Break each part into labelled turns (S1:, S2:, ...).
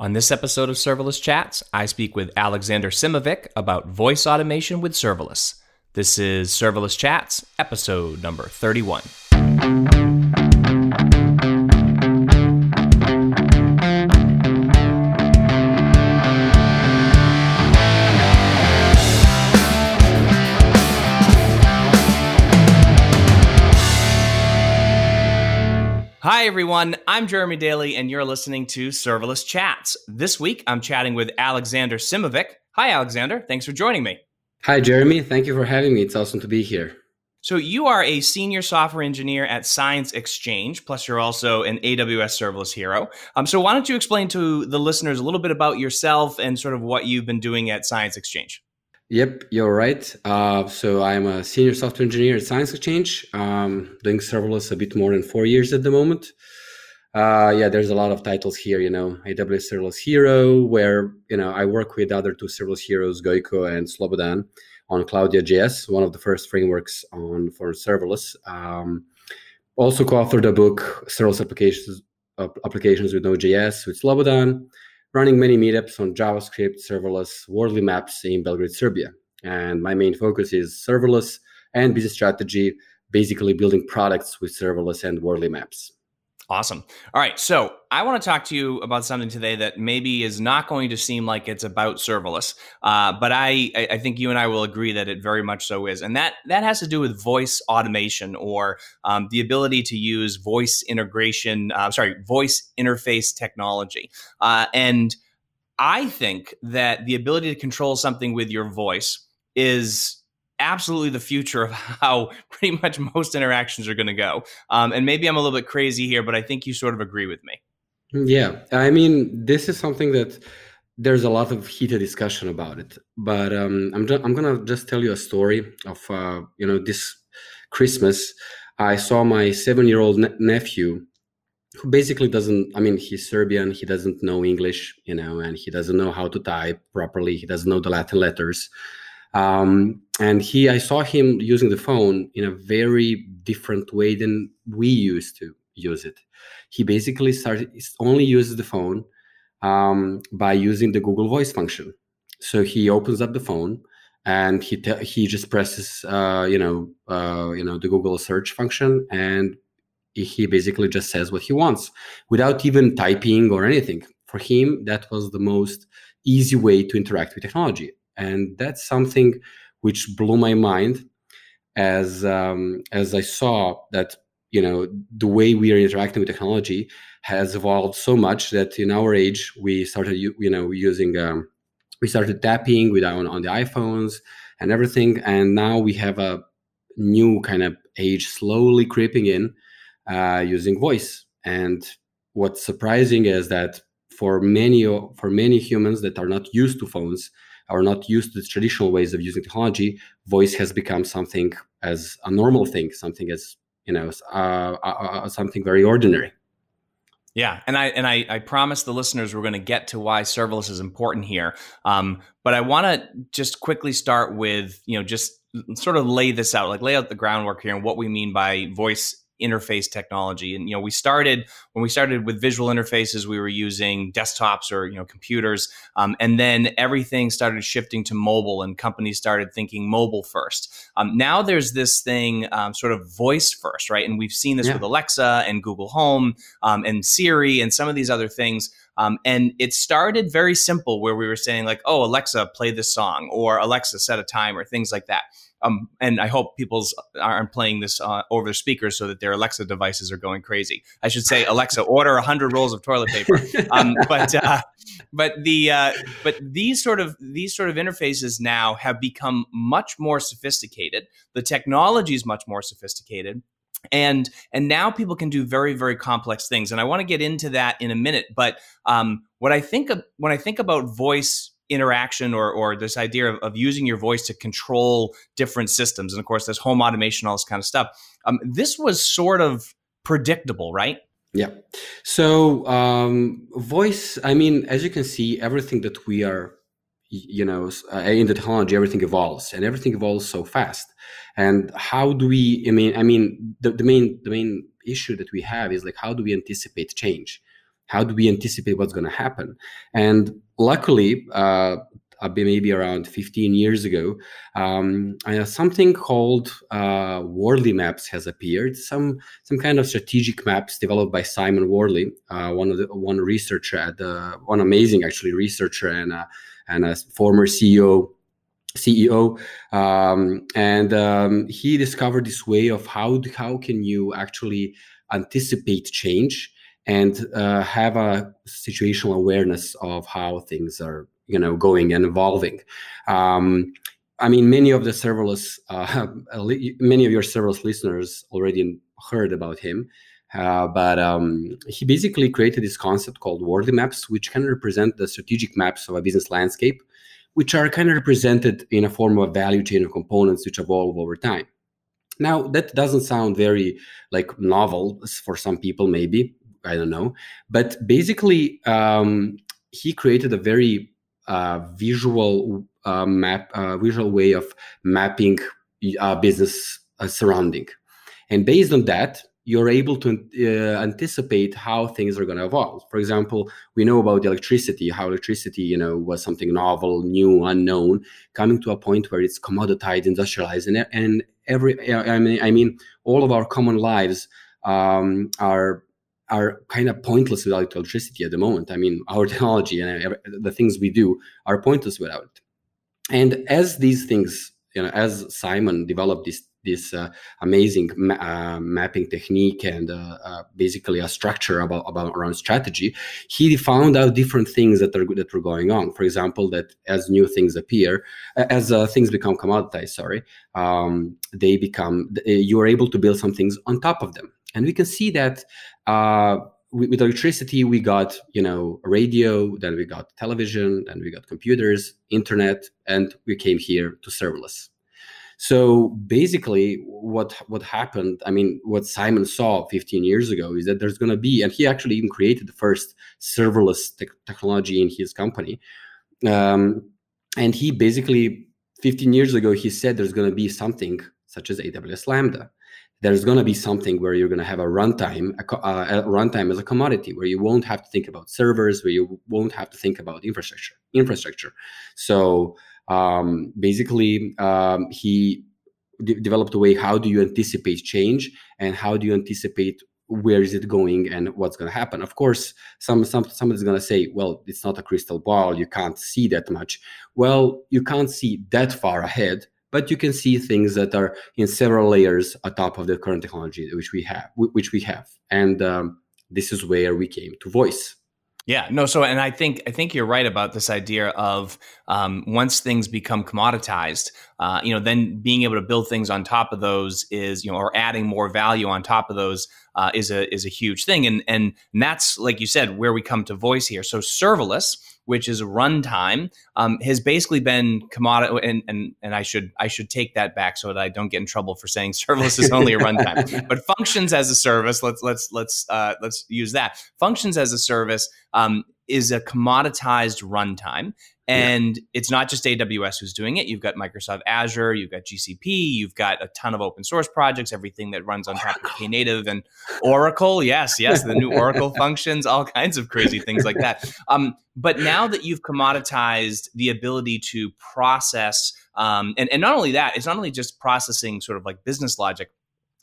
S1: On this episode of Serverless Chats, I speak with Alexander Simovic about voice automation with serverless. This is Serverless Chats, episode number 31. Hi, everyone. I'm Jeremy Daly, and you're listening to Serverless Chats. This week, I'm chatting with Alexander Simovic. Hi, Alexander. Thanks for joining me.
S2: Hi, Jeremy. Thank you for having me. It's awesome to be here.
S1: So, you are a senior software engineer at Science Exchange, plus, you're also an AWS serverless hero. Um, so, why don't you explain to the listeners a little bit about yourself and sort of what you've been doing at Science Exchange?
S2: Yep, you're right. Uh, so I'm a senior software engineer at Science Exchange, um, doing serverless a bit more than four years at the moment. Uh, yeah, there's a lot of titles here. You know, AWS Serverless Hero, where you know I work with other two serverless heroes, Gojko and Slobodan, on Claudia.js, one of the first frameworks on for serverless. Um, also co-authored a book, Serverless Applications uh, Applications with Node.js with Slobodan running many meetups on JavaScript, serverless, Wardley maps in Belgrade, Serbia. And my main focus is serverless and business strategy, basically building products with serverless and Wardley maps.
S1: Awesome. All right. So I want to talk to you about something today that maybe is not going to seem like it's about serverless, uh, but I, I think you and I will agree that it very much so is, and that that has to do with voice automation or um, the ability to use voice integration. Uh, sorry, voice interface technology, uh, and I think that the ability to control something with your voice is absolutely the future of how pretty much most interactions are going to go. Um, and maybe I'm a little bit crazy here, but I think you sort of agree with me.
S2: Yeah, I mean, this is something that there's a lot of heated discussion about it. But um, I'm just, I'm gonna just tell you a story of uh, you know this Christmas. I saw my seven year old ne- nephew who basically doesn't i mean he's serbian he doesn't know english you know and he doesn't know how to type properly he doesn't know the latin letters um, and he, I saw him using the phone in a very different way than we used to use it. He basically started only uses the phone um, by using the Google Voice function. So he opens up the phone and he te- he just presses uh, you know uh, you know the Google search function and he basically just says what he wants without even typing or anything. For him, that was the most easy way to interact with technology and that's something which blew my mind as um, as I saw that you know the way we are interacting with technology has evolved so much that in our age we started you know using um, we started tapping with on, on the iPhones and everything, and now we have a new kind of age slowly creeping in uh, using voice. And what's surprising is that for many for many humans that are not used to phones, are not used to the traditional ways of using technology, voice has become something as a normal thing, something as you know, uh, uh, uh, something very ordinary.
S1: Yeah, and I and I, I promise the listeners we're going to get to why serverless is important here. Um, but I want to just quickly start with you know just sort of lay this out, like lay out the groundwork here and what we mean by voice interface technology. And you know, we started when we started with visual interfaces, we were using desktops or you know computers, um, and then everything started shifting to mobile, and companies started thinking mobile first. Um, now there's this thing, um, sort of voice first, right? And we've seen this yeah. with Alexa and Google Home um, and Siri and some of these other things. Um, and it started very simple, where we were saying like, "Oh, Alexa, play this song," or "Alexa, set a timer," things like that. Um, and I hope people's aren't playing this uh, over their speakers so that their Alexa devices are going crazy. I should say, Alexa, order hundred rolls of toilet paper. Um, but uh, but the uh, but these sort of these sort of interfaces now have become much more sophisticated. The technology is much more sophisticated and and now people can do very very complex things and i want to get into that in a minute but um, what i think of when i think about voice interaction or, or this idea of, of, using your voice to control different systems. And of course, there's home automation, all this kind of stuff. Um, this was sort of predictable, right?
S2: Yeah. So, um, voice, I mean, as you can see, everything that we are, you know, uh, in the technology, everything evolves and everything evolves so fast. And how do we, I mean, I mean, the, the main, the main issue that we have is like, how do we anticipate change? How do we anticipate what's going to happen? And luckily, uh, maybe around 15 years ago, um, uh, something called uh, Maps has appeared. Some some kind of strategic maps developed by Simon Wardley, uh, one of the one researcher at the one amazing actually researcher and a, and a former CEO CEO, um, and um, he discovered this way of how how can you actually anticipate change and uh, have a situational awareness of how things are you know going and evolving. Um, I mean, many of the serverless, uh, many of your serverless listeners already heard about him. Uh, but um, he basically created this concept called Wardley maps, which can represent the strategic maps of a business landscape which are kind of represented in a form of a value chain of components which evolve over time. Now, that doesn't sound very like novel for some people, maybe I don't know, but basically, um, he created a very uh, visual uh, map, uh, visual way of mapping a business uh, surrounding, and based on that, you're able to uh, anticipate how things are going to evolve. For example, we know about electricity, how electricity, you know, was something novel, new, unknown, coming to a point where it's commoditized, industrialized, and, and every, I mean, I mean, all of our common lives um, are are kind of pointless without electricity at the moment. I mean, our technology and the things we do are pointless without it. And as these things, you know, as Simon developed this this uh, amazing ma- uh, mapping technique and uh, uh, basically a structure about, about around strategy, he found out different things that are that were going on. For example, that as new things appear, as uh, things become commoditized, sorry, um, they become you are able to build some things on top of them, and we can see that. with electricity we got you know radio then we got television then we got computers internet and we came here to serverless so basically, what what happened? I mean, what Simon saw 15 years ago is that there's going to be, and he actually even created the first serverless te- technology in his company. Um, and he basically 15 years ago he said there's going to be something such as AWS Lambda. There's going to be something where you're going to have a runtime, a, a runtime as a commodity, where you won't have to think about servers, where you won't have to think about infrastructure. Infrastructure. So um, basically um, he de- developed a way how do you anticipate change and how do you anticipate where is it going and what's going to happen of course some some somebody's going to say well it's not a crystal ball you can't see that much well you can't see that far ahead but you can see things that are in several layers atop of the current technology which we have which we have and um, this is where we came to voice
S1: yeah, no. So, and I think I think you're right about this idea of um, once things become commoditized, uh, you know, then being able to build things on top of those is, you know, or adding more value on top of those uh, is a is a huge thing, and and that's like you said where we come to voice here. So, serverless which is runtime, um, has basically been commodity. And, and and I should I should take that back so that I don't get in trouble for saying serverless is only a runtime. but functions as a service, let's let's let's uh, let's use that. Functions as a service um, is a commoditized runtime. And yeah. it's not just AWS who's doing it. You've got Microsoft Azure, you've got GCP, you've got a ton of open source projects, everything that runs on top of Knative and Oracle. Yes, yes, the new Oracle functions, all kinds of crazy things like that. Um, but now that you've commoditized the ability to process, um, and, and not only that, it's not only just processing sort of like business logic,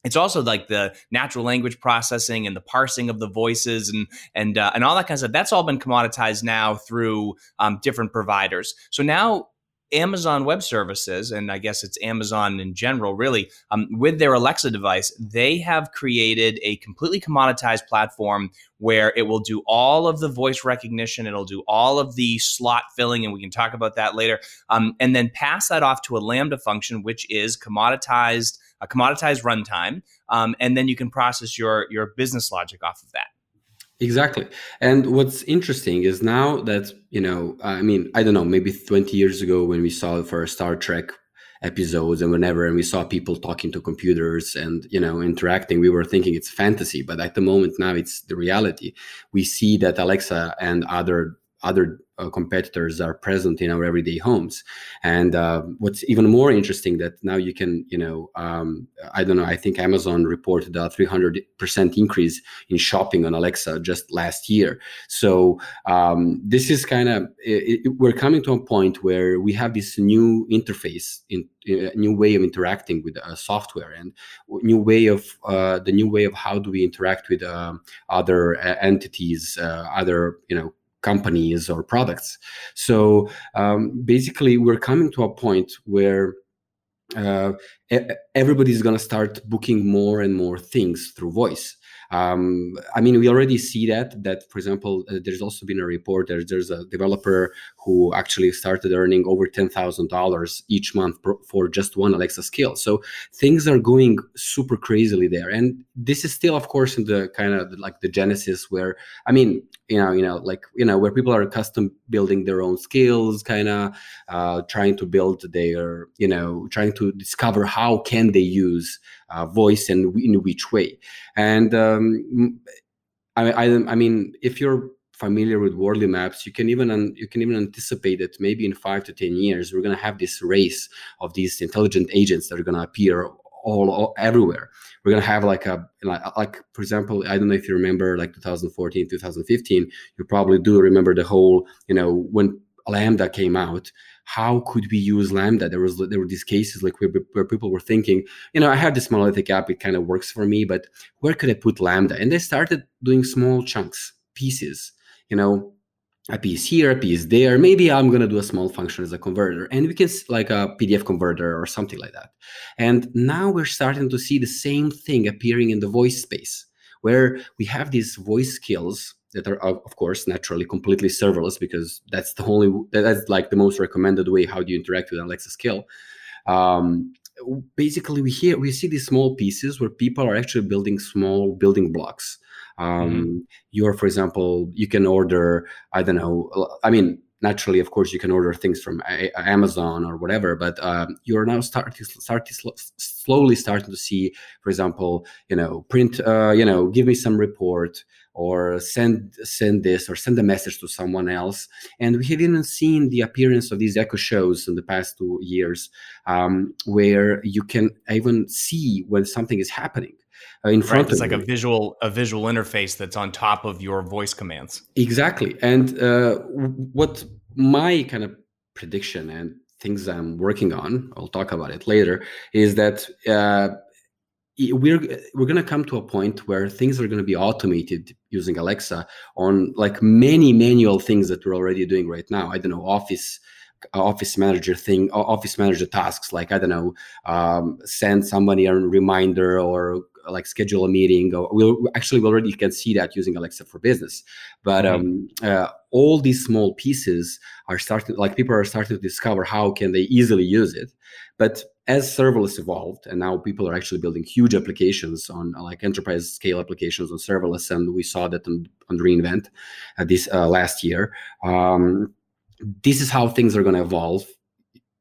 S1: it's also like the natural language processing and the parsing of the voices and and uh, and all that kind of stuff. That's all been commoditized now through um, different providers. So now Amazon Web Services, and I guess it's Amazon in general, really, um, with their Alexa device, they have created a completely commoditized platform where it will do all of the voice recognition, it'll do all of the slot filling, and we can talk about that later, um, and then pass that off to a Lambda function, which is commoditized a commoditized runtime, um, and then you can process your your business logic off of that.
S2: Exactly. And what's interesting is now that, you know, I mean, I don't know, maybe 20 years ago when we saw first Star Trek episodes and whenever and we saw people talking to computers and you know interacting we were thinking it's fantasy but at the moment now it's the reality we see that alexa and other other uh, competitors are present in our everyday homes. And uh, what's even more interesting that now you can, you know, um, I don't know, I think Amazon reported a 300% increase in shopping on Alexa just last year. So um, this is kind of, we're coming to a point where we have this new interface, in, a new way of interacting with uh, software and new way of, uh, the new way of how do we interact with um, other uh, entities, other, you know, companies or products. So um, basically, we're coming to a point where uh, everybody's going to start booking more and more things through voice. Um, I mean, we already see that. That, for example, uh, there's also been a report. There's there's a developer who actually started earning over ten thousand dollars each month per, for just one Alexa skill. So things are going super crazily there, and this is still, of course, in the kind of like the genesis where I mean, you know, you know, like you know, where people are custom building their own skills, kind of uh, trying to build their, you know, trying to discover how can they use uh, voice and in which way. And um, I, I, I mean, if you're familiar with Wardley maps you can even you can even anticipate that maybe in five to ten years we're going to have this race of these intelligent agents that are going to appear all, all, everywhere we're to have like a like, like for example i don't know if you remember like 2014 2015 you probably do remember the whole you know when Lambda came out how could we use Lambda? there was there were these cases like where, where people were thinking you know i have this monolithic app it kind of works for me but where could i put Lambda? and they started doing small chunks pieces you know a piece here, a piece there. Maybe I'm going to do a small function as a converter, and we can like a PDF converter or something like that. And now we're starting to see the same thing appearing in the voice space, where we have these voice skills that are of course naturally completely serverless because that's the only that's like the most recommended way how do you interact with alexa skill um, basically we hear we see these small pieces where people are actually building small building blocks um, mm-hmm. you're for example you can order i don't know i mean naturally of course you can order things from a- amazon or whatever but um, you're now starting start sl- slowly starting to see for example you know print uh, you know give me some report or send send this or send a message to someone else and we have even seen the appearance of these echo shows in the past two years um, where you can even see when something is happening uh, in front
S1: right, it's like you. a visual a visual interface that's on top of your voice commands
S2: exactly and uh, what my kind of prediction and things i'm working on i'll talk about it later is that uh, we're we're going to come to a point where things are going to be automated using alexa on like many manual things that we're already doing right now i don't know office office manager thing office manager tasks like i don't know um, send somebody a reminder or like schedule a meeting or we'll actually we already can see that using alexa for business. But um, uh, all these small pieces are starting like people are starting to discover how can they easily use it. But as serverless evolved and now people are actually building huge applications on like enterprise scale applications on serverless and we saw that on, on re:Invent uh, this uh, last year um, this is how things are going to evolve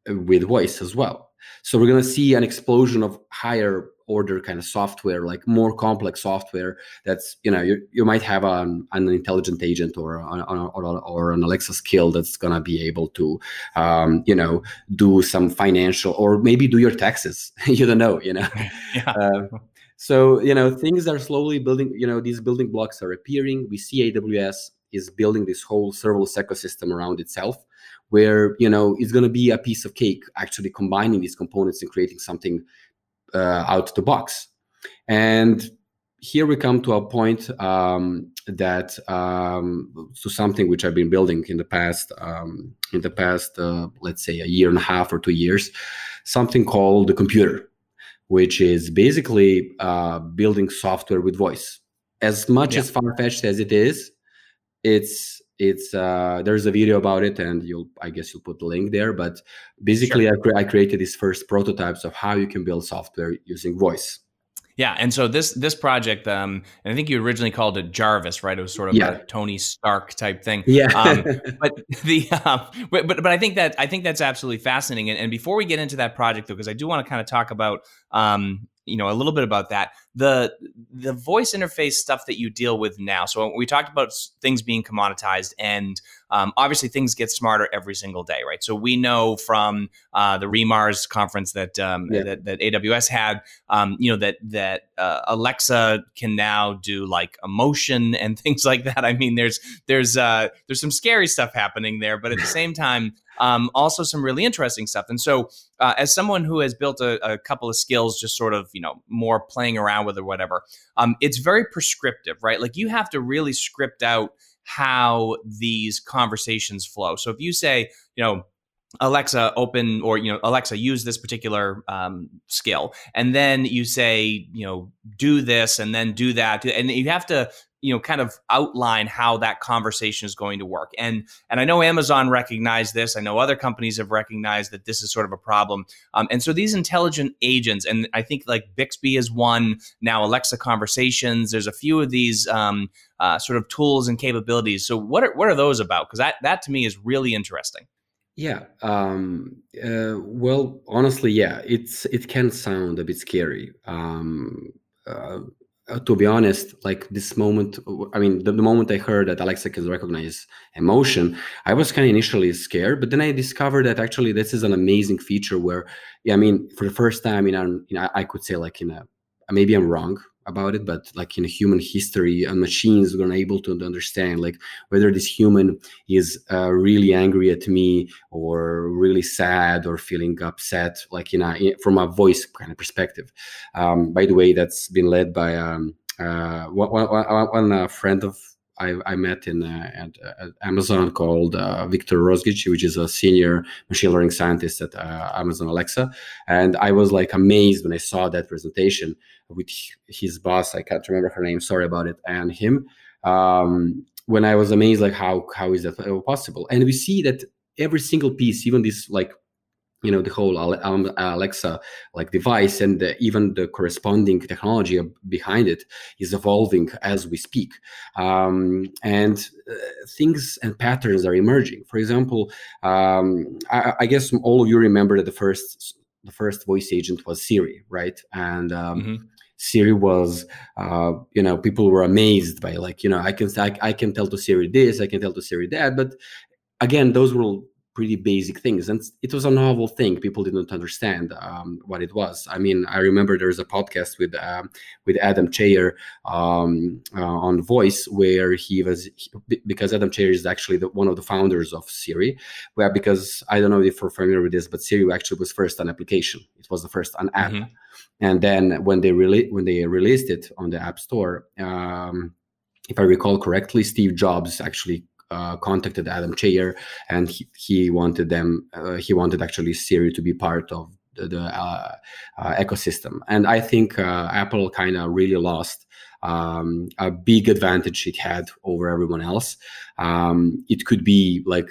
S2: uh, with voice as well. So we're going to see an explosion of higher order kind of software, like more complex software. That's you know you, you might have an, an intelligent agent or or, or an Alexa skill that's gonna be able to um, you know do some financial or maybe do your taxes. you don't know, you know. yeah. Uh, so you know things are slowly building. You know these building blocks are appearing. We see AWS is building this whole serverless ecosystem around itself where you know it's going to be a piece of cake actually combining these components and creating something uh, out of the box. And here we come to a point um, that um, to something which I've been building in the past um, in the past uh, let's say a year and a half or two years, something called the computer, which is basically uh, building software with voice. As much yeah. as far fetched as it is, it's it's uh, there's a video about it and you'll i guess you'll put the link there but basically sure. I, cre- I created these first prototypes of how you can build software using voice
S1: yeah, and so this this project, um, and I think you originally called it Jarvis, right? It was sort of yeah. a Tony Stark type thing.
S2: Yeah.
S1: um, but the um, but, but I think that I think that's absolutely fascinating. And, and before we get into that project, though, because I do want to kind of talk about um, you know a little bit about that the the voice interface stuff that you deal with now. So we talked about things being commoditized, and um, obviously things get smarter every single day, right? So we know from uh, the re:MARS conference that, um, yeah. that, that AWS had, um, you know that that uh, Alexa can now do like emotion and things like that. I mean, there's there's uh, there's some scary stuff happening there, but at the same time, um, also some really interesting stuff. And so, uh, as someone who has built a, a, couple of skills, just sort of you know more playing around with or whatever, um, it's very prescriptive, right? Like you have to really script out how these conversations flow. So if you say, you know, Alexa, open or you know, Alexa, use this particular um, skill, and then you say, you know, do this, and then do that, and you have to you know kind of outline how that conversation is going to work. And and i know amazon recognized this. I know other companies have recognized that this is sort of a problem. Um, and so these intelligent agents and i think like bixby is one now alexa conversations there's a few of these um, uh, sort of tools and capabilities. So what are, what are those about? Because that that to me is really interesting.
S2: Yeah um, uh, well honestly yeah it's it can sound a bit scary. Um, uh, uh, to be honest, like this moment, I mean, the, the, moment I heard that Alexa can recognize emotion, I was kind of initially scared, but then I discovered that actually this is an amazing feature where, yeah, I mean, for the first time our, in I could say like in a, maybe I'm wrong, about it but like in human history and machines were able to understand like whether this human is uh, really angry at me or really sad or feeling upset like in a in, from a voice kind of perspective. Um, by the way that's been led by um, uh, one, one, one uh, friend of I, I met in uh, at, at, Amazon called uh, Viktor Rozgic, which is a senior machine learning scientist at uh, Amazon Alexa, and I was like amazed when I saw that presentation with his boss. I can't remember her name. Sorry about it. And him. Um, when I was amazed, like how how is that possible? And we see that every single piece, even this like you know the whole alexa like device and the, even the corresponding technology behind it is evolving as we speak. Um, and uh, things and patterns are emerging. For example um, I, I, guess all of you remember that the first the first voice agent was siri right? And um, mm-hmm. Siri was, uh, you know, people were amazed by like, you know, I can I, I can tell to Siri this, I can tell to Siri that, but again, those were pretty basic things. And it was a novel thing. People didn't understand um, what it was. I mean i remember there was a podcast with uh, with adam cheyer um, uh, on voice where he was because adam cheyer is actually the, one of the founders of siri where because i don't know if you're familiar with this but siri actually was first an application. It was the first an app. Mm-hmm. and then when they really when they released it on the app store um, if I recall correctly, Steve Jobs actually uh, contacted Adam Cheyer, and he, he wanted them. Uh, he wanted actually Siri to be part of the, the uh, uh ecosystem. And I think uh, Apple kind of really lost um, a big advantage it had over everyone else. Um, it could be like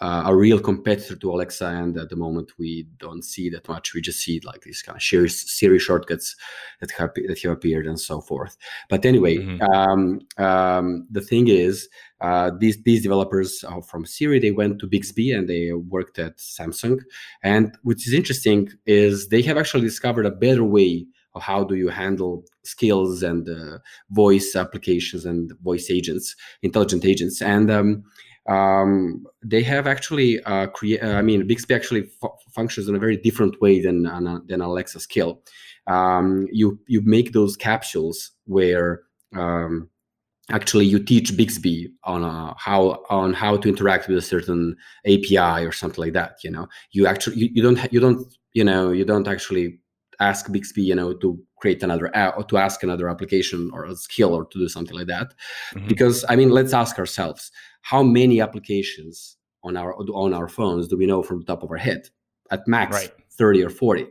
S2: uh, a real competitor to Alexa, and at the moment we don't see that much. We just see like these kind of Siri shortcuts that have that have appeared and so forth. But anyway, mm-hmm. um, um, the thing is, uh, these these developers from Siri they went to Bixby and they worked at Samsung. And what is interesting is they have actually discovered a better way of how do you handle skills and uh, voice applications and voice agents, intelligent agents, and um, um, they have actually uh, create. Uh, I mean, Bixby actually functions in a very different way than uh, than Alexa skill. Um, you you make those capsules where um, actually you teach Bixby on uh, how on how to interact with a certain API or something like that. You know, you actually you, you don't you don't you know you don't actually ask Bixby, you know, to create another app or to ask another application or a skill or to do something like that. Mm-hmm. Because I mean, let's ask ourselves how many applications on our on our phones do we know from the top of our head? At max, right. 30 or 40.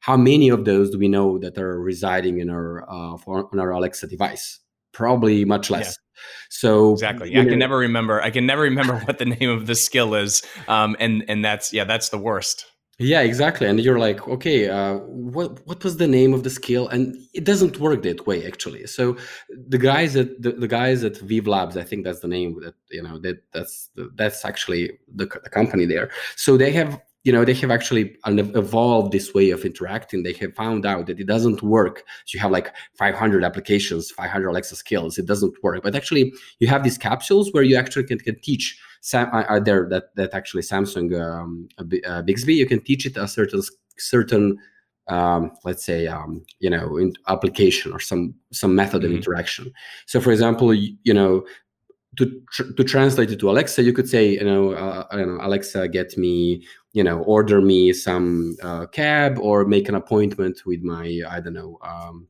S2: How many of those do we know that are residing in our uh, for, on our Alexa device? Probably much less. Yeah. So
S1: exactly, yeah, I can never remember. I can never remember what the name of the skill is, um, and and that's yeah, that's the worst.
S2: Yeah, exactly. And you're like, okay, uh, what what was the name of the skill? And it doesn't work that way actually. So the guys at the, the guys at Viv Labs, I think that's the name that you know that that's that's actually the, the company there. So they have you know they have actually evolved this way of interacting. They have found out that it doesn't work. So you have like 500 applications 500 alexa skills. It doesn't work. But actually you have these capsules where you actually can, can teach Sam, uh, uh there that that actually samsung um, uh, bixby. You can teach it a certain certain um, let's say um, you know in application or some some method mm-hmm. of interaction. So for example you, you know to tr- to translate it to Alexa, you could say, you know, uh, I don't know, Alexa, get me, you know, order me some uh, cab or make an appointment with my, I don't know, um,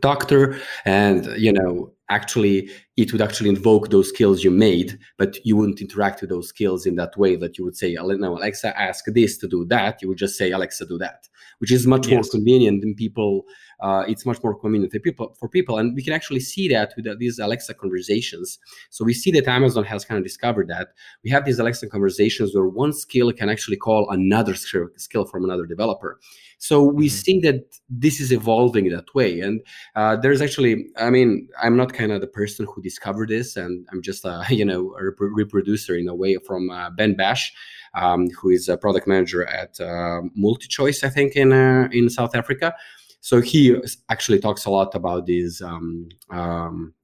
S2: doctor, and you know, actually, it would actually invoke those skills you made, but you wouldn't interact with those skills in that way that you would say, no, Alexa, ask this to do that. You would just say, Alexa, do that, which is much yes. more convenient than people uh, it's much more convenient for people for people. And we can actually see that with these alexa conversations. So we see that amazon has kind of discovered that. We have these alexa conversations where one skill can actually call another skill from another developer. So we mm-hmm. see that this is evolving that way. And uh, there's actually i mean i'm not kind of the person who discovered this. And i'm just a you know a reproducer in a way from uh, ben bash um, who is a product manager at uh, MultiChoice, I think, in uh, in South Africa. So he actually talks a lot about these um, um,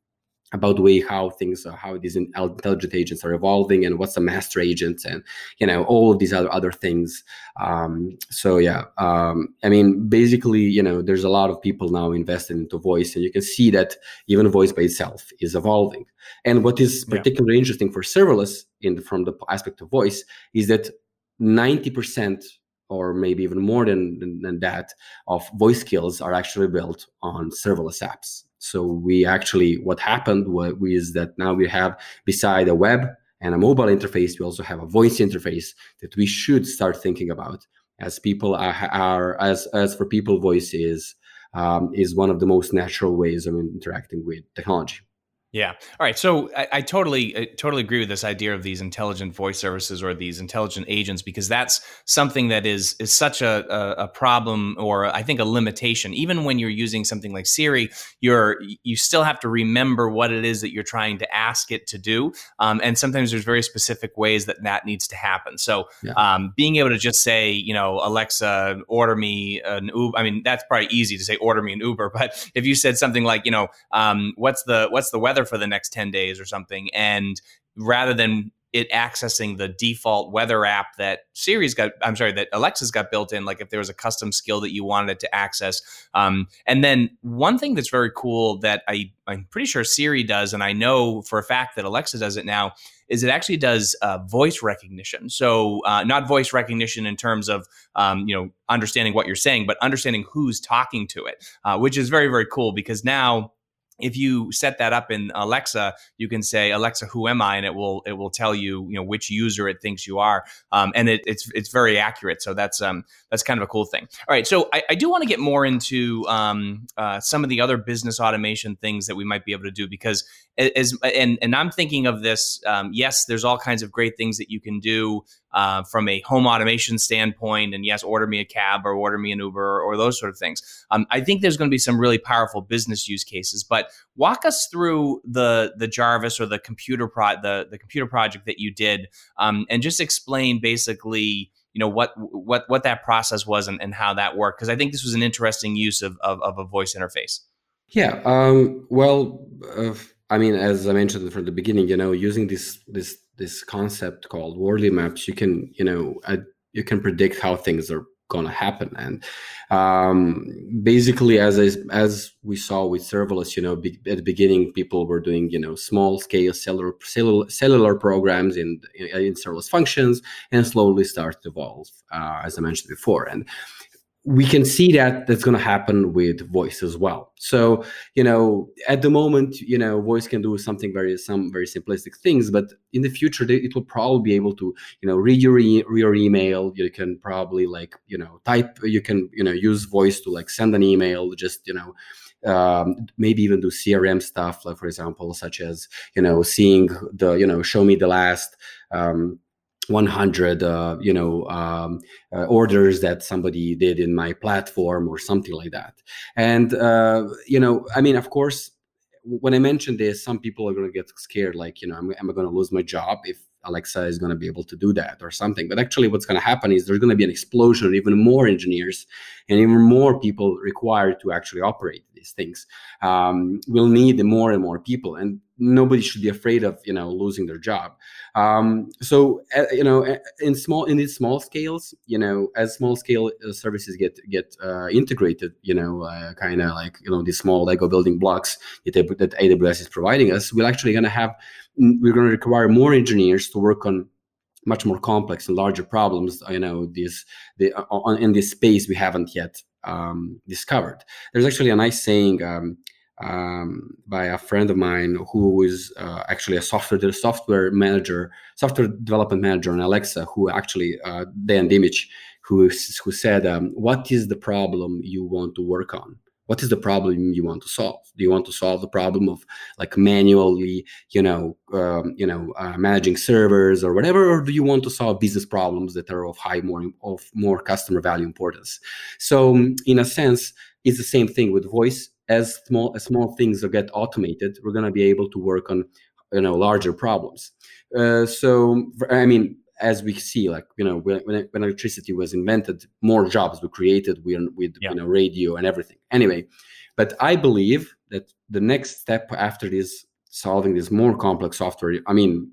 S2: about the way how things are, how these intelligent agents are evolving and what's a master agent and you know all of these other other things um, so yeah um, i mean basically you know there's a lot of people now invested into voice and you can see that even voice by itself is evolving and what is particularly yeah. interesting for serverless in from the aspect of voice is that 90% or maybe even more than, than, than that of voice skills are actually built on serverless apps. So we actually what happened was that now we have beside a web and a mobile interface we also have a voice interface that we should start thinking about as people are, are as as for people voice is um, is one of the most natural ways of interacting with technology
S1: yeah. All right. So I, I, totally, I totally agree with this idea of these intelligent voice services or these intelligent agents because that's something that is is such a, a, a, problem or I think a limitation. Even when you're using something like Siri, you're you still have to remember what it is that you're trying to ask it to do, um, and sometimes there's very specific ways that that needs to happen. So yeah. um, being able to just say, you know, Alexa, order me an Uber. I mean, that's probably easy to say, order me an Uber. But if you said something like, you know, um, what's the what's the weather for the next 10 days or something. And rather than it accessing the default weather app that Siri's got, I'm sorry, that Alexa's got built in, like if there was a custom skill that you wanted it to access. Um, and then one thing that's very cool that I, I'm pretty sure Siri does, and I know for a fact that Alexa does it now, is it actually does uh, voice recognition. So uh, not voice recognition in terms of um, you know understanding what you're saying, but understanding who's talking to it, uh, which is very very cool because now if you set that up in Alexa, you can say Alexa, who am I, and it will it will tell you you know which user it thinks you are, um, and it, it's it's very accurate. So that's um that's kind of a cool thing. All right, so I, I do want to get more into um, uh, some of the other business automation things that we might be able to do because as and and I'm thinking of this. Um, yes, there's all kinds of great things that you can do uh, from a home automation standpoint, and yes, order me a cab or order me an Uber or, those sort of things. Um, I think there's going to be some really powerful business use cases. But walk us through the the Jarvis or the computer pro the the computer project that you did, um, and just explain basically you know what what what that process was and, and how that worked because I think this was an interesting use of of, of a voice interface.
S2: Yeah. Um, well. Uh, I mean, as I mentioned from the beginning, you know, using this this this concept called Wardley maps, you can you know uh, you can predict how things are gonna happen, and um, basically, as I, as we saw with serverless, you know, be, at the beginning, people were doing you know small scale cellular cellular, cellular programs in in serverless functions, and slowly start to evolve, uh, as I mentioned before, and we can see that that's going to happen with voice as well. So you know at the moment you know voice can do something very some very simplistic things but in the future it will probably be able to you know read your, e- your email. You can probably like you know type you can you know use voice to like send an email just you know um, maybe even do crm stuff like for example such as you know seeing the you know show me the last um, 100 uh, you know um, uh, orders that somebody did in my platform or something like that. And uh, you know i mean of course when i mentioned this some people are going to get scared like you know am, am i going to lose my job if Alexa is going to be able to do that or something. But actually, what's going to happen is there's going to be an explosion of even more engineers and even more people required to actually operate these things. Um, we'll need more and more people, and nobody should be afraid of you know losing their job. Um, so uh, you know, in small in these small scales, you know, as small scale uh, services get get uh, integrated, you know, uh, kind of like you know these small Lego building blocks that AWS is providing us, we're actually going to have we're going to require more engineers to work on much more complex and larger problems you know this the on, in this space we haven't yet um, discovered. There's actually a nice saying um, um, by a friend of mine who is uh, actually a software software manager software development manager on alexa who actually uh, dan dimich who, who said um, what is the problem you want to work on what is the problem you want to solve? Do you want to solve the problem of like manually you know um, you know uh, managing servers or whatever or do you want to solve business problems that are of high more of more customer value importance? So um, in a sense it's the same thing with voice. As small as small things get automated we're going to be able to work on you know larger problems. Uh, so i mean as we see, like you know, when, when electricity was invented, more jobs were created with, with yeah. you know radio and everything. Anyway, but I believe that the next step after this solving this more complex software, I mean,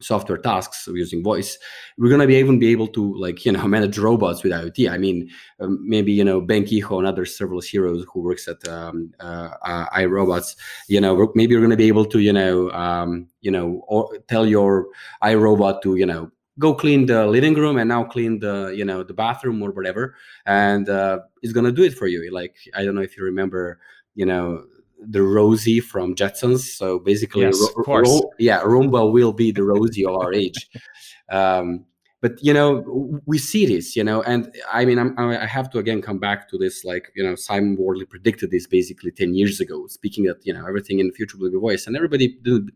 S2: software tasks using voice, we're gonna be even be able to like you know manage robots with IoT. I mean, um, maybe you know Ben Kehoe and other serverless heroes who works at um, uh, uh, iRobots. You know, maybe we're gonna be able to you know um, you know or tell your iRobot to you know go clean the living room and now clean the you know the bathroom or whatever and uh, it's gonna do it for you. Like i don't know if you remember you know the rosie from jetsons. So basically
S1: yes, ro- ro-
S2: yeah roomba will be the rosie of our age. Um, but you know we see this you know and i mean I'm, i have to again come back to this like you know simon wardley predicted this basically 10 years ago speaking that you know everything in the future will be voice and everybody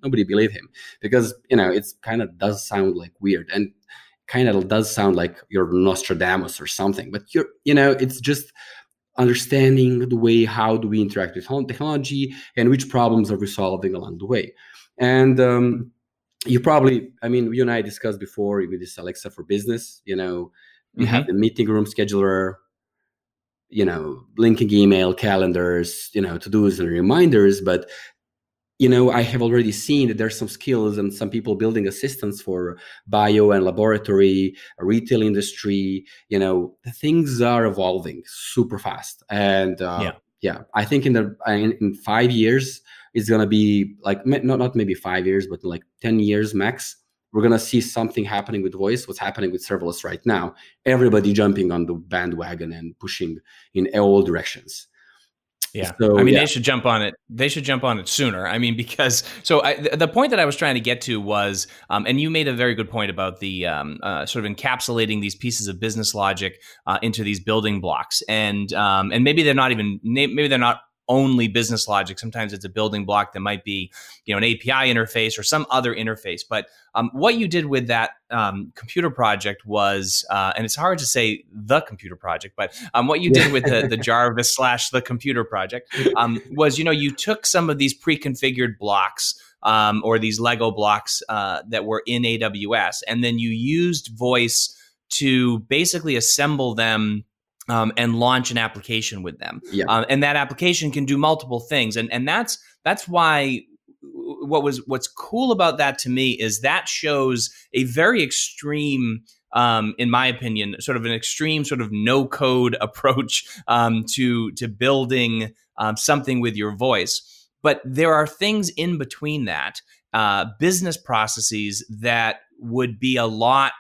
S2: nobody believed him because you know it's kind of does sound like weird and kind of does sound like you're nostradamus or something but you're you know it's just understanding the way how do we interact with technology and which problems are we solving along the way? And um, you probably i mean you and i discussed before with this alexa for business you know you mm-hmm. have the meeting room scheduler you know linking email calendars you know to do's and reminders but you know i have already seen that there's some skills and some people building assistants for bio and laboratory retail industry you know the things are evolving super fast and uh, yeah yeah i think in the in, in five years it's to be like not, not maybe five years but like 10 years max we're to see something happening with voice what's happening with serverless right now. Everybody jumping on the bandwagon and pushing in all directions
S1: yeah. So, I mean, yeah. they should jump on it. They should jump on it sooner. I mean, because so I, the point that I was trying to get to was, um, and you made a very good point about the um, uh, sort of encapsulating these pieces of business logic uh, into these building blocks, and um, and maybe they're not even maybe they're not only business logic. Sometimes it's a building block that might be, you know, an API interface or some other interface. But um, what you did with that um, computer project was, uh, and it's hard to say the computer project, but um, what you did with the, the Jarvis slash the computer project um, was, you know, you took some of these pre-configured blocks. Um, or these Lego blocks uh, that were in AWS, and then you used voice to basically assemble them um, and launch an application with them. Yeah. Um, and that application can do multiple things. And and that's that's why what was what's cool about that to me is that shows a very extreme um, in my opinion, sort of an extreme sort of no code approach um, to to building um, something with your voice. But there are things in between that, uh, business processes that would be a lot,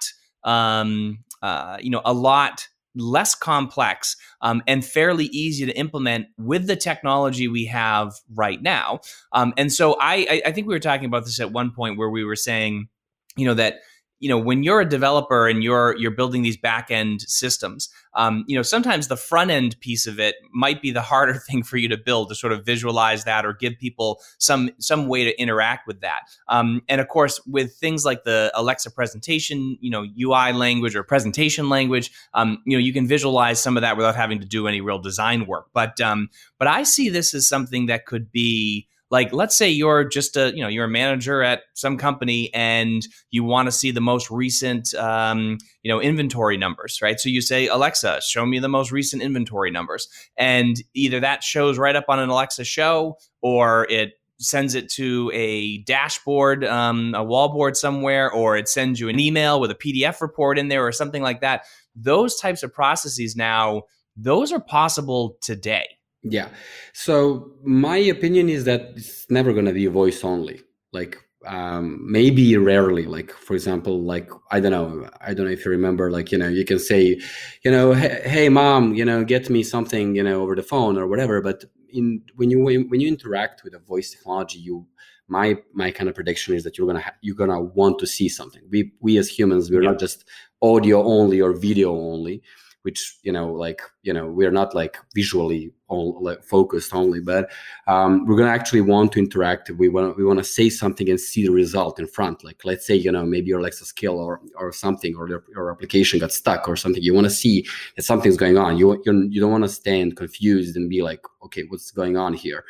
S1: um, uh, you know, a lot less complex um, and fairly easy to implement with the technology we have right now. Um, and so I, I think we were talking about this at one point where we were saying, you know, that you know when you're a developer and you're you're building these back end systems um, you know sometimes the front end piece of it might be the harder thing for you to build to sort of visualize that or give people some some way to interact with that. Um, and of course with things like the alexa presentation you know ui language or presentation language um, you know you can visualize some of that without having to do any real design work. But um, but i see this as something that could be like let's say you're just a you know you're a manager at some company and you want to see the most recent um, you know inventory numbers right? So you say alexa show me the most recent inventory numbers. And either that shows right up on an alexa show or it sends it to a dashboard um, a wallboard somewhere or it sends you an email with a pdf report in there or something like that. Those types of processes now those are possible today
S2: yeah. So my opinion is that it's never going to be voice only. Like um, maybe rarely. Like for example, like I don't know. I don't know if you remember. Like you know, you can say, you know, hey, hey mom, you know, get me something, you know, over the phone or whatever. But in when you when you interact with a voice technology, you my my kind of prediction is that you're gonna ha- you're gonna want to see something. We we as humans, we're yeah. not just audio only or video only which you know like you know we're not like visually all, like, focused only but um, we're to actually want to interact. We want we want to say something and see the result in front. Like let's say you know maybe your alexa skill or or something or your, your application got stuck or something. You want to see that something's going on. You you're, you don't want to stand confused and be like okay what's going on here?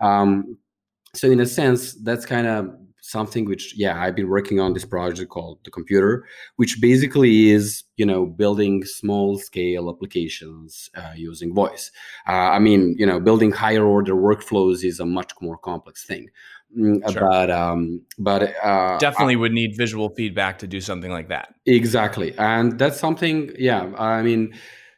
S2: Um, so in a sense that's kind of something which yeah i've been working on this project called the computer which basically is you know building small scale applications uh, using voice. Uh, i mean you know building higher order workflows is a much more complex thing. Mm, sure. but um but uh,
S1: definitely would need visual feedback to do something like that.
S2: Exactly. And that's something yeah i mean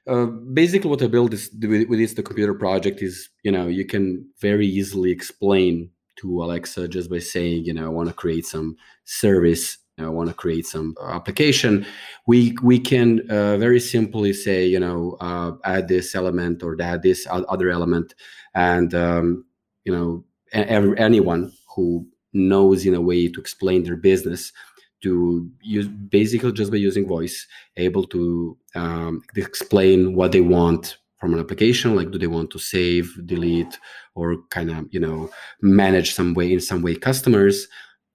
S2: uh, basically what i built is with, with this the computer project is you know you can very easily explain to Alexa just by saying, you know, I want to create some service, I want to create some application. We we can uh, very simply say, you know, uh, add this element or add this other element, and um, you know, every, anyone who knows in a way to explain their business to use basically just by using voice able to um, explain what they want from an application like do they want to save delete or kind of you know manage some way in some way customers?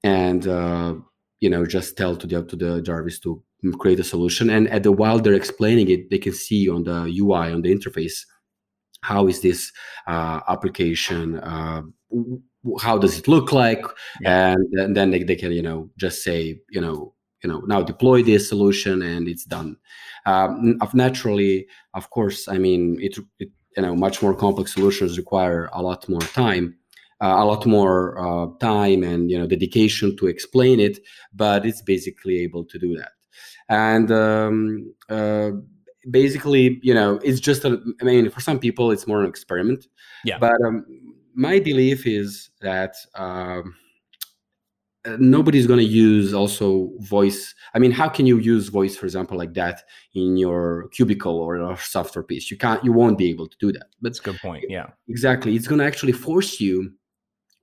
S2: And uh, you know just tell to the to the jarvis to create a solution. And at the while they're explaining it they can see on the ui on the interface how is this uh, application uh, how does it look like? Yeah. and, and, then they, they can you know just say you know you know now deploy this solution and it's done. Um, naturally of course i mean it, it, you know much more complex solutions require a lot more time uh, a lot more uh, time and you know dedication to explain it but it's basically able to do that. And um, uh, basically you know it's just a, i mean for some people it's more an experiment.
S1: Yeah.
S2: But um, my belief is that um, nobody's going to use also voice. I mean how can you use voice for example like that in your cubicle or a software piece? You can't you won't be able to do that.
S1: But that's a good point yeah.
S2: exactly it's going to actually force you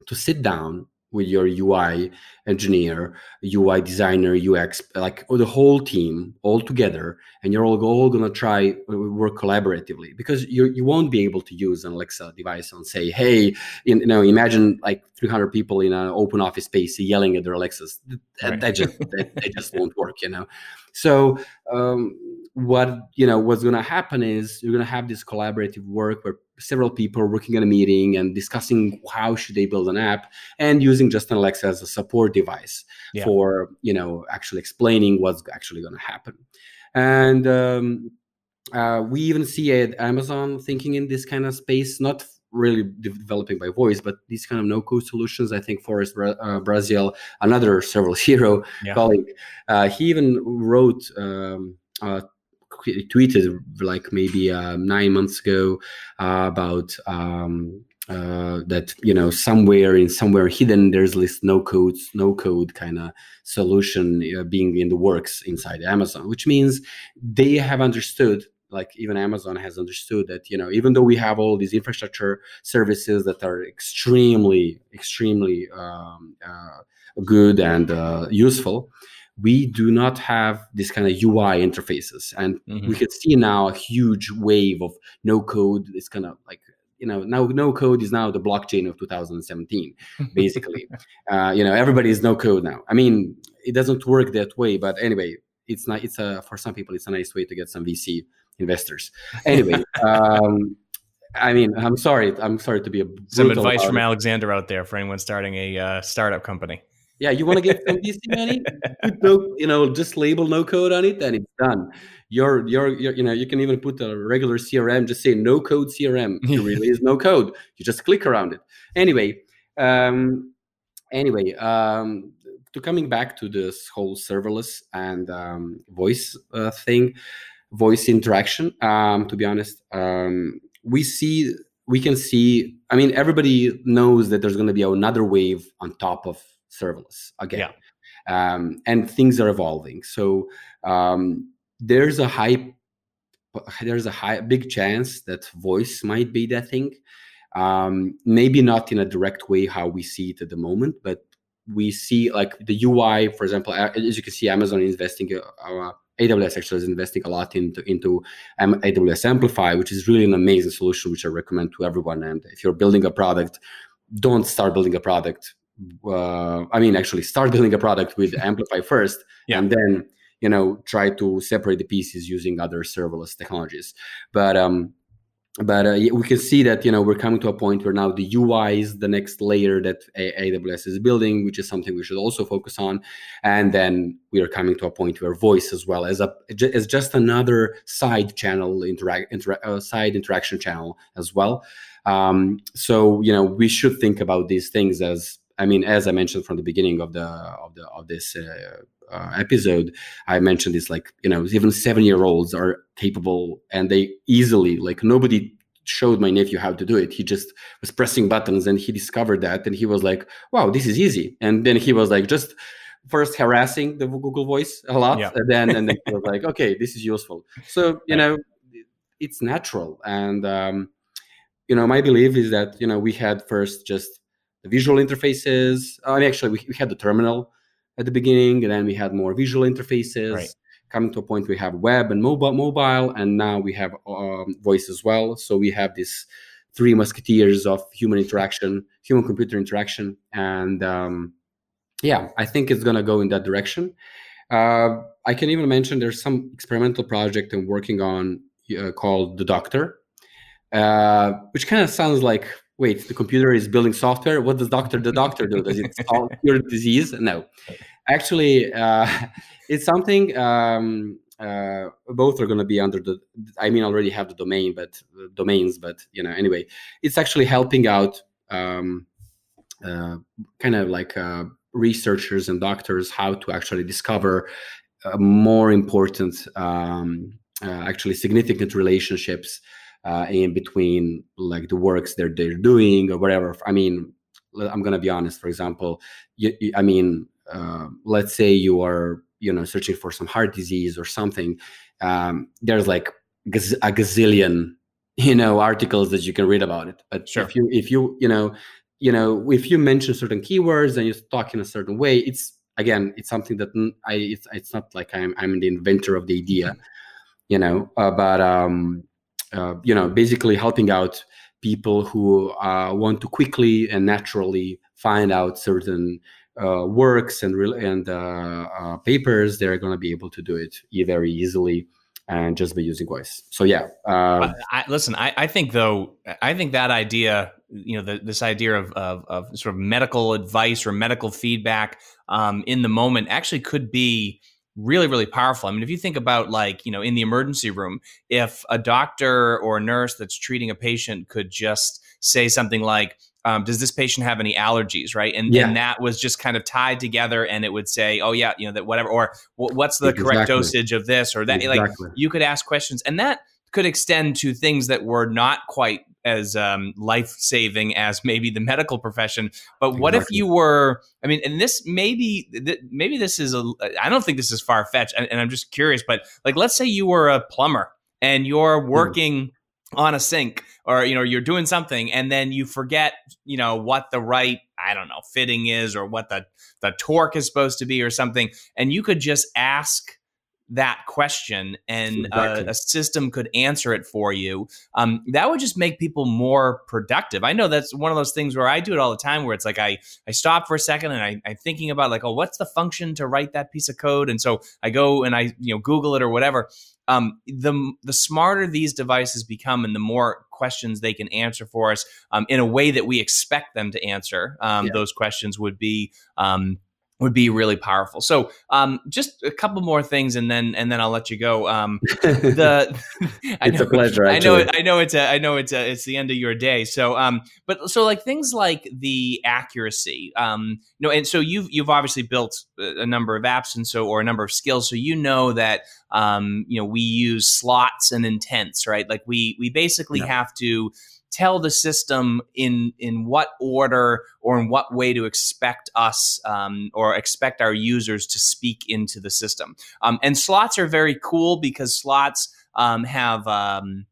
S2: to sit down with your UI engineer, UI designer, UX, like the whole team all together, and you're all, all gonna try uh, work collaboratively because you you won't be able to use an Alexa device and say, hey, you know, imagine like 300 people in an open office space yelling at their Alexas. Right. That, just that, that, just won't work, you know. So um, what you know what's gonna happen is you're gonna have this collaborative work where several people are working in a meeting and discussing how should they build an app and using just an alexa as a support device yeah. for you know actually explaining what's actually going to happen and um, uh, we even see at amazon thinking in this kind of space not really developing by voice but these kind of no code solutions i think forrest uh, Brazeal another several hero yeah. colleague uh, he even wrote um, tweeted like maybe uh, nine months ago uh, about um, uh, that you know somewhere in somewhere hidden there's this no code no code kind of solution uh, being in the works inside Amazon, which means they have understood like even Amazon has understood that you know even though we have all these infrastructure services that are extremely extremely um, uh, good and uh, useful we do not have this kind of UI interfaces. And mm-hmm. we can see now a huge wave of no code. It's kind of like, you know, now no code is now the blockchain of 2017, basically. uh, you know, everybody is no code now. I mean, it doesn't work that way, but anyway, it's not, it's a, for some people, it's a nice way to get some VC investors. Anyway, um, I mean, I'm sorry. I'm sorry to be a
S1: some advice from it. Alexander out there for anyone starting a uh, startup company.
S2: Yeah, you want to get some VC money? no, you know, just label no code on it, and it's done. Your, your, your, you know, you can even put a regular CRM, just say no code CRM. It really is no code. You just click around it. Anyway, um, anyway, um, to coming back to this whole serverless and um, voice uh, thing, voice interaction. Um, to be honest, um, we see we can see. I mean, everybody knows that there's going to be another wave on top of serverless again, yeah. Um, and things are evolving. So um, there's a high there's a high big chance that voice might be that thing um, maybe not in a direct way how we see it at the moment but we see like the UI, for example, as you can see, Amazon investing, uh, AWS actually is investing a lot into into AWS Amplify, which is really an amazing solution, which I recommend to everyone. And if you're building a product, don't start building a product. Uh, I mean, actually, start building a product with Amplify first, yeah. and then you know try to separate the pieces using other serverless technologies. But um, but uh, we can see that you know we're coming to a point where now the UI is the next layer that AWS is building, which is something we should also focus on, and then we are coming to a point where voice as well as a as just another side channel interact intera- uh, side interaction channel as well. Um, so you know we should think about these things as I mean as I mentioned from the beginning of the of the of this. Uh, uh, episode, I mentioned this like you know even seven year olds are capable and they easily like nobody showed my nephew how to do it. He just was pressing buttons and he discovered that and he was like, wow, this is easy. And then he was like just first harassing the Google Voice a lot, yeah. and then and then he was like, okay, this is useful. So you know, it's natural, and um, you know, my belief is that you know we had first just visual interfaces. I mean, actually, we, we had the terminal at the beginning, and then we had more visual interfaces. Right. Coming to a point, we have web and mobile, mobile, and now we have um, voice as well. So we have these three musketeers of human interaction, human computer interaction, and um, yeah, I think it's gonna go in that direction. Uh, I can even mention there's some experimental project I'm working on uh, called the Doctor, uh, which kind of sounds like wait, the computer is building software. What does doctor the doctor do? Does it solve your disease? No, actually, uh, it's something. Um, uh, both are going to be under the. I mean, already have the domain, but uh, domains. But you know, anyway, it's actually helping out, um, uh, kind of like uh, researchers and doctors how to actually discover uh, more important, um, actually significant relationships uh, in between like the works they're they're doing or whatever. I mean, I'm gonna be honest. For example, you, you, I mean, uh, let's say you are you know searching for some heart disease or something. Um, there's like gaz- a gazillion you know articles that you can read about it. But sure. if you if you you know you know if you mention certain keywords and you talk in a certain way, it's again it's something that I it's, it's not like I'm I'm the inventor of the idea, you know. Uh, but um, uh, you know, basically helping out people who uh, want to quickly and naturally find out certain uh, works and re- and uh, uh, papers. They're going to be able to do it very easily and just by using voice. So yeah.
S1: Um, I, listen, I, I, think though, I think that idea, you know, the, this idea of, of, of sort of medical advice or medical feedback um, in the moment actually could be really really powerful i mean if you think about like you know in the emergency room if a doctor or a nurse that's treating a patient could just say something like um, does this patient have any allergies right and, yeah. and that was just kind of tied together and it would say oh yeah you know that whatever or what's the exactly. correct dosage of this or that exactly. like you could ask questions and that could extend to things that were not quite as um, life saving as maybe the medical profession. But what exactly. if you were? I mean, and this maybe maybe this is a. I don't think this is far fetched, and, and, I'm just curious. But like, let's say you were a plumber and you're hmm. working. Mm. on a sink or you know you're doing something and then you forget you know what the right i don't know fitting is or what the the torque is supposed to be or something and you could just ask that question and exactly. a system could answer it for you, um, that would just make people more productive. I know that's one of those things where I do it all the time where it's like I, I stop for a second and I, I'm thinking about like, oh, what's the function to write that piece of code? And so I go and I, you know, Google it or whatever. Um, the the smarter these devices become and the more questions they can answer for us um, in a way that we expect them to answer um, yeah. those questions would be um, would be really powerful. So, um, just a couple more things, and then and then I'll let you go. Um, the
S2: it's know, a pleasure.
S1: Actually. I know. I know it's a. I know it's a. It's the end of your day. So, um, but so like things like the accuracy. Um, you know, and so you've you've obviously built a number of apps, and so or a number of skills. So you know that um, you know we use slots and intents, right? Like we we basically have to tell the system in in what order or in what way to expect us um, or expect our users to speak into the system. Um, and slots are very cool because slots um, have um,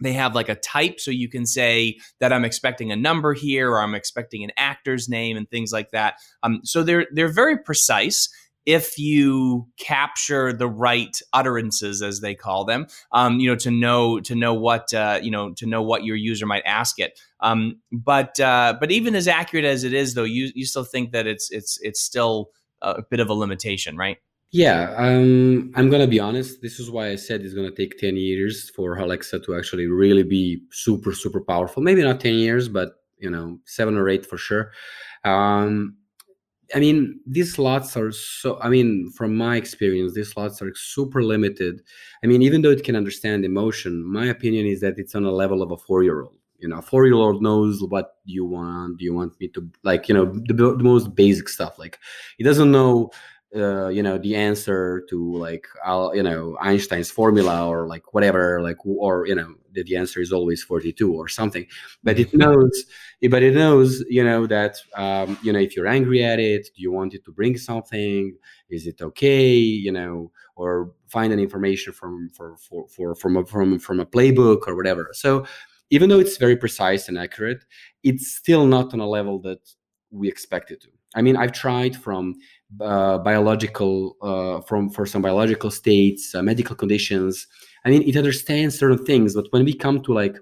S1: they have like a type. So you can say that i'm expecting a number here or i'm expecting an actor's name and things like that. Um, so they're they're very precise if you capture the right utterances as they call them um, you know to know to know what uh, you know to know what your user might ask it. Um, but uh, but even as accurate as it is though you you still think that it's it's it's still a bit of a limitation right?
S2: Yeah um, i'm gonna be honest. This is why i said it's gonna take 10 years for alexa to actually really be super super powerful. Maybe not 10 years but you know seven or eight for sure. Um, I mean, these slots are so. I mean, from my experience, these slots are super limited. I mean, even though it can understand emotion, my opinion is that it's on a level of a four-year-old. You know, a four-year-old knows what you want. Do you want me to like, you know, the, the most basic stuff. Like, he doesn't know uh, you know the answer to like I'll, you know Einstein's formula or like whatever like or you know that the answer is always 42 or something. But it knows but it knows you know that um, you know if you're angry at it do you want it to bring something? Is it okay? You know or find an information from for, for, for from a, from from a playbook or whatever. So even though it's very precise and accurate it's still not on a level that we expect it to. I mean i've tried from uh, biological uh, from for some biological states, uh, medical conditions. I mean, it understands certain things, but when we come to like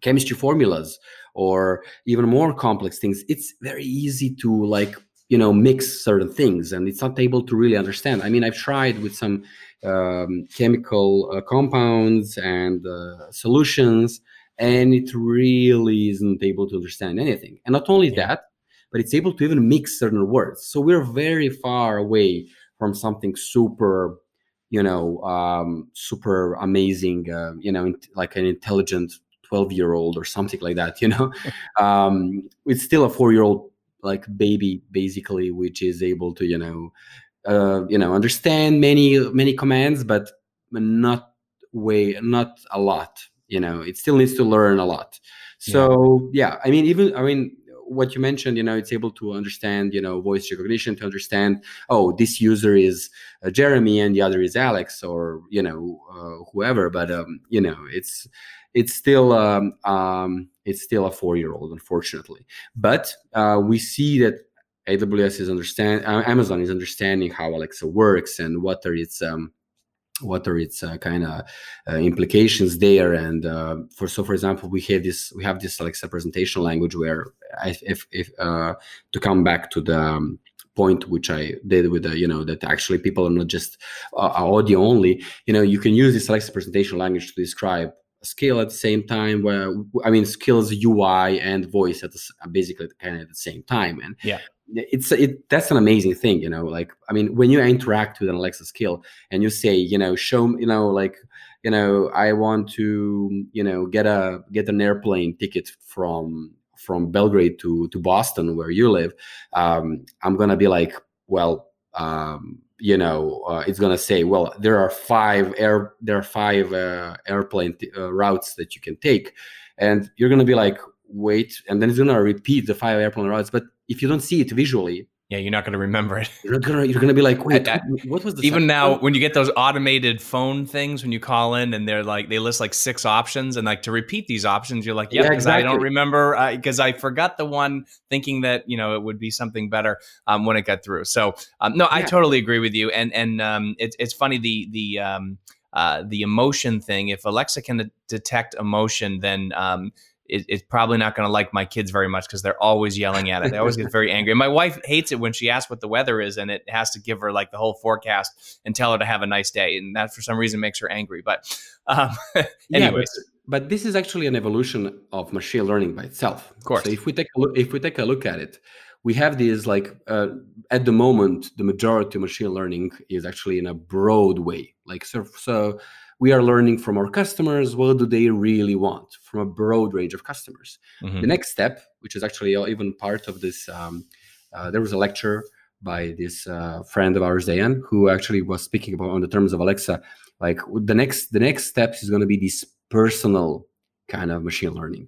S2: chemistry formulas or even more complex things, it's very easy to like you know mix certain things, and it's not able to really understand. I mean, I've tried with some um, chemical uh, compounds and uh, solutions, and it really isn't able to understand anything. And not only yeah. that but it's able to even mix certain words. So we're very far away from something super, you know, um, super amazing, uh, you know, like an intelligent 12 year old or something like that, you know. um, it's still a four year old like baby basically which is able to you know uh, you know understand many many commands but not way not a lot you know? It still needs to learn a lot. So yeah, yeah i mean even i mean what you mentioned, you know, it's able to understand, you know, voice recognition to understand, oh, this user is uh, Jeremy and the other is Alex or you know uh, whoever. But um, you know, it's it's still um, um, it's still a four year old, unfortunately. But uh, we see that AWS is understand uh, Amazon is understanding how Alexa works and what are its um, what are its uh, kind of uh, implications there? And uh, for so for example we have this we have this alexa presentation language where if if uh, to come back to the um, point which i did with the you know that actually people are not just uh, audio only you know you can use this alexa presentation language to describe skill at the same time where i mean skills ui and voice at the, basically kind of at the same time. And
S1: yeah.
S2: it's it that's an amazing thing you know like i mean when you interact with an alexa skill and you say you know show you know like you know i want to you know get a get an airplane ticket from from belgrade to to boston where you live um i'm gonna be like well um you know uh, it's gonna say well there are five air there are five uh, airplane t- uh, routes that you can take. And you're gonna be like wait and then it's gonna repeat the five airplane routes. But if you don't see it visually
S1: Yeah, you're not going to remember it.
S2: You're gonna you're gonna be like, wait, I, I, what was the
S1: even now when you get those automated phone things when you call in and they're like they list like six options and like to repeat these options, you're like, yeah, because exactly. I don't remember because uh, I forgot the one thinking that you know it would be something better um, when it got through. So um, no, yeah. I totally agree with you, and and um, it's it's funny the the um, uh, the emotion thing. If Alexa can detect emotion, then um, it, it's probably not going to like my kids very much because they're always yelling at it. They always get very angry. And my wife hates it when she asks what the weather is and it has to give her like the whole forecast and tell her to have a nice day. And that for some reason makes her angry. But um, anyways. Yeah,
S2: but, but, this is actually an evolution of machine learning by itself.
S1: Of course.
S2: So if we take a look, if we take a look at it, we have these like uh, at the moment the majority of machine learning is actually in a broad way. Like so, so we are learning from our customers what do they really want from a broad range of customers mm-hmm. the next step which is actually even part of this um, uh, there was a lecture by this uh, friend of ours Dayan, who actually was speaking about on the terms of alexa like the next the next step is going to be this personal kind of machine learning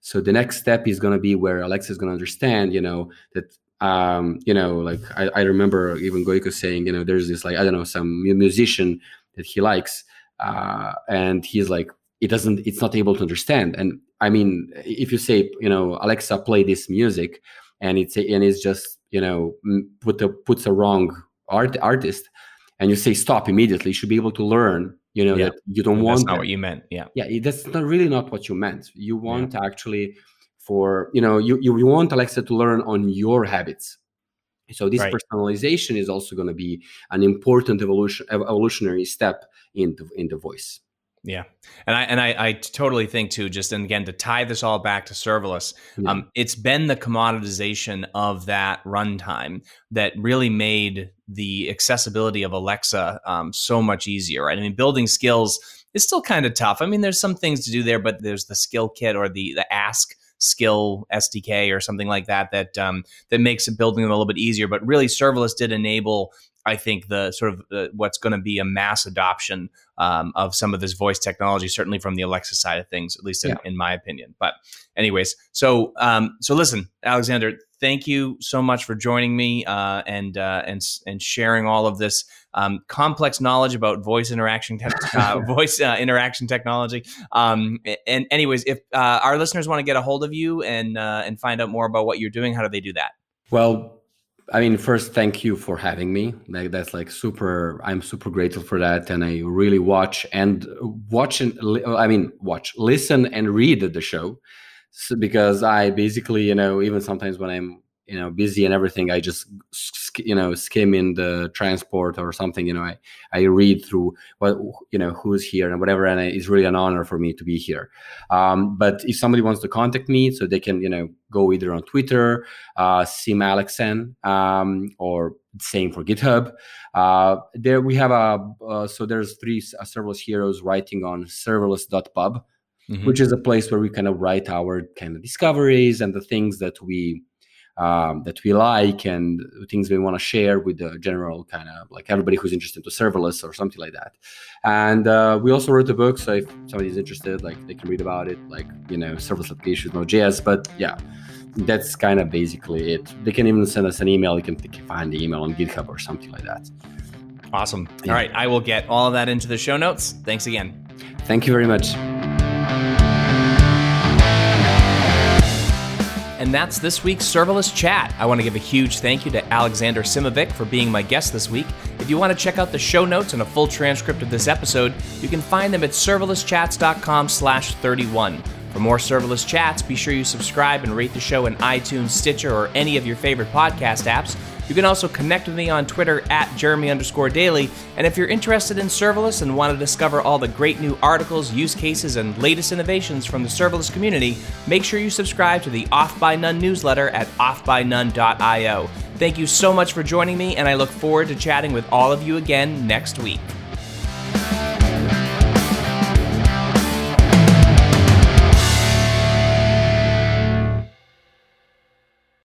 S2: so the next step is going to be where alexa is going to understand you know that um, you know, like I, I remember even Gojko saying, you know, there's this like I don't know some musician that he likes, uh, and he's like it doesn't it's not able to understand and i mean if you say you know alexa play this music and it's and it's just you know put the puts a wrong art artist and you say stop immediately you should be able to learn you know yeah. that you don't want
S1: that's not that. what you meant yeah
S2: yeah that's not really not what you meant you want yeah. actually for you know you, you want alexa to learn on your habits so this right. personalization is also going to be an important evolution evolutionary step in the in the voice.
S1: Yeah, and I and I, I totally think too. Just and again to tie this all back to serverless, yeah. um, it's been the commoditization of that runtime that really made the accessibility of Alexa um, so much easier. Right? I mean, building skills is still kind of tough. I mean, there's some things to do there, but there's the skill kit or the the Ask skill SDK or something like that that um, that makes building them a little bit easier. But really, serverless did enable I think the sort of uh, what's going to be a mass adoption um, of some of this voice technology, certainly from the Alexa side of things, at least in, yeah. in my opinion. But, anyways, so um, so listen, Alexander, thank you so much for joining me uh, and uh, and and sharing all of this um, complex knowledge about voice interaction te- uh, voice uh, interaction technology. Um, and anyways, if uh, our listeners want to get a hold of you and and find out more about what you're doing, how do they do that?
S2: Well, I mean, first, thank you for having me. Like that's like super. I'm super grateful for that, and I really watch and watch and I mean, watch, listen, and read the show, so, because I basically, you know, even sometimes when I'm you know busy and everything i just you know skim in the transport or something you know i i read through what you know who's here and whatever and it's really an honor for me to be here um, but if somebody wants to contact me so they can you know go either on twitter uh simalexan um, or same for github uh, there we have a uh, so there's three uh, serverless heroes writing on serverless.pub mm-hmm. which is a place where we kind of write our kind of discoveries and the things that we um, that we like and things we want to share with the general kind of like everybody who's interested to serverless or something like that. And uh, we also wrote a book, so if somebody's interested, like they can read about it, like you know, serverless applications, Node.js. But yeah, that's kind of basically it. They can even send us an email. You can find the email on GitHub or something like that.
S1: Awesome. Yeah. All right, I will get all of that into the show notes. Thanks again.
S2: Thank you very much.
S1: And that's this week's Serverless Chat. I want to give a huge thank you to Alexander Simovic for being my guest this week. If you want to check out the show notes and a full transcript of this episode, you can find them at serverlesschats.com slash 31. For more serverless chats, be sure you subscribe and rate the show in iTunes, Stitcher, or any of your favorite podcast apps. You can also connect with me on Twitter at Jeremy underscore Daly. And if you're interested in serverless and want to discover all the great new articles, use cases, and latest innovations from the serverless community, make sure you subscribe to the Off by None newsletter at offbynone.io. Thank you so much for joining me, and I look forward to chatting with all of you again next week.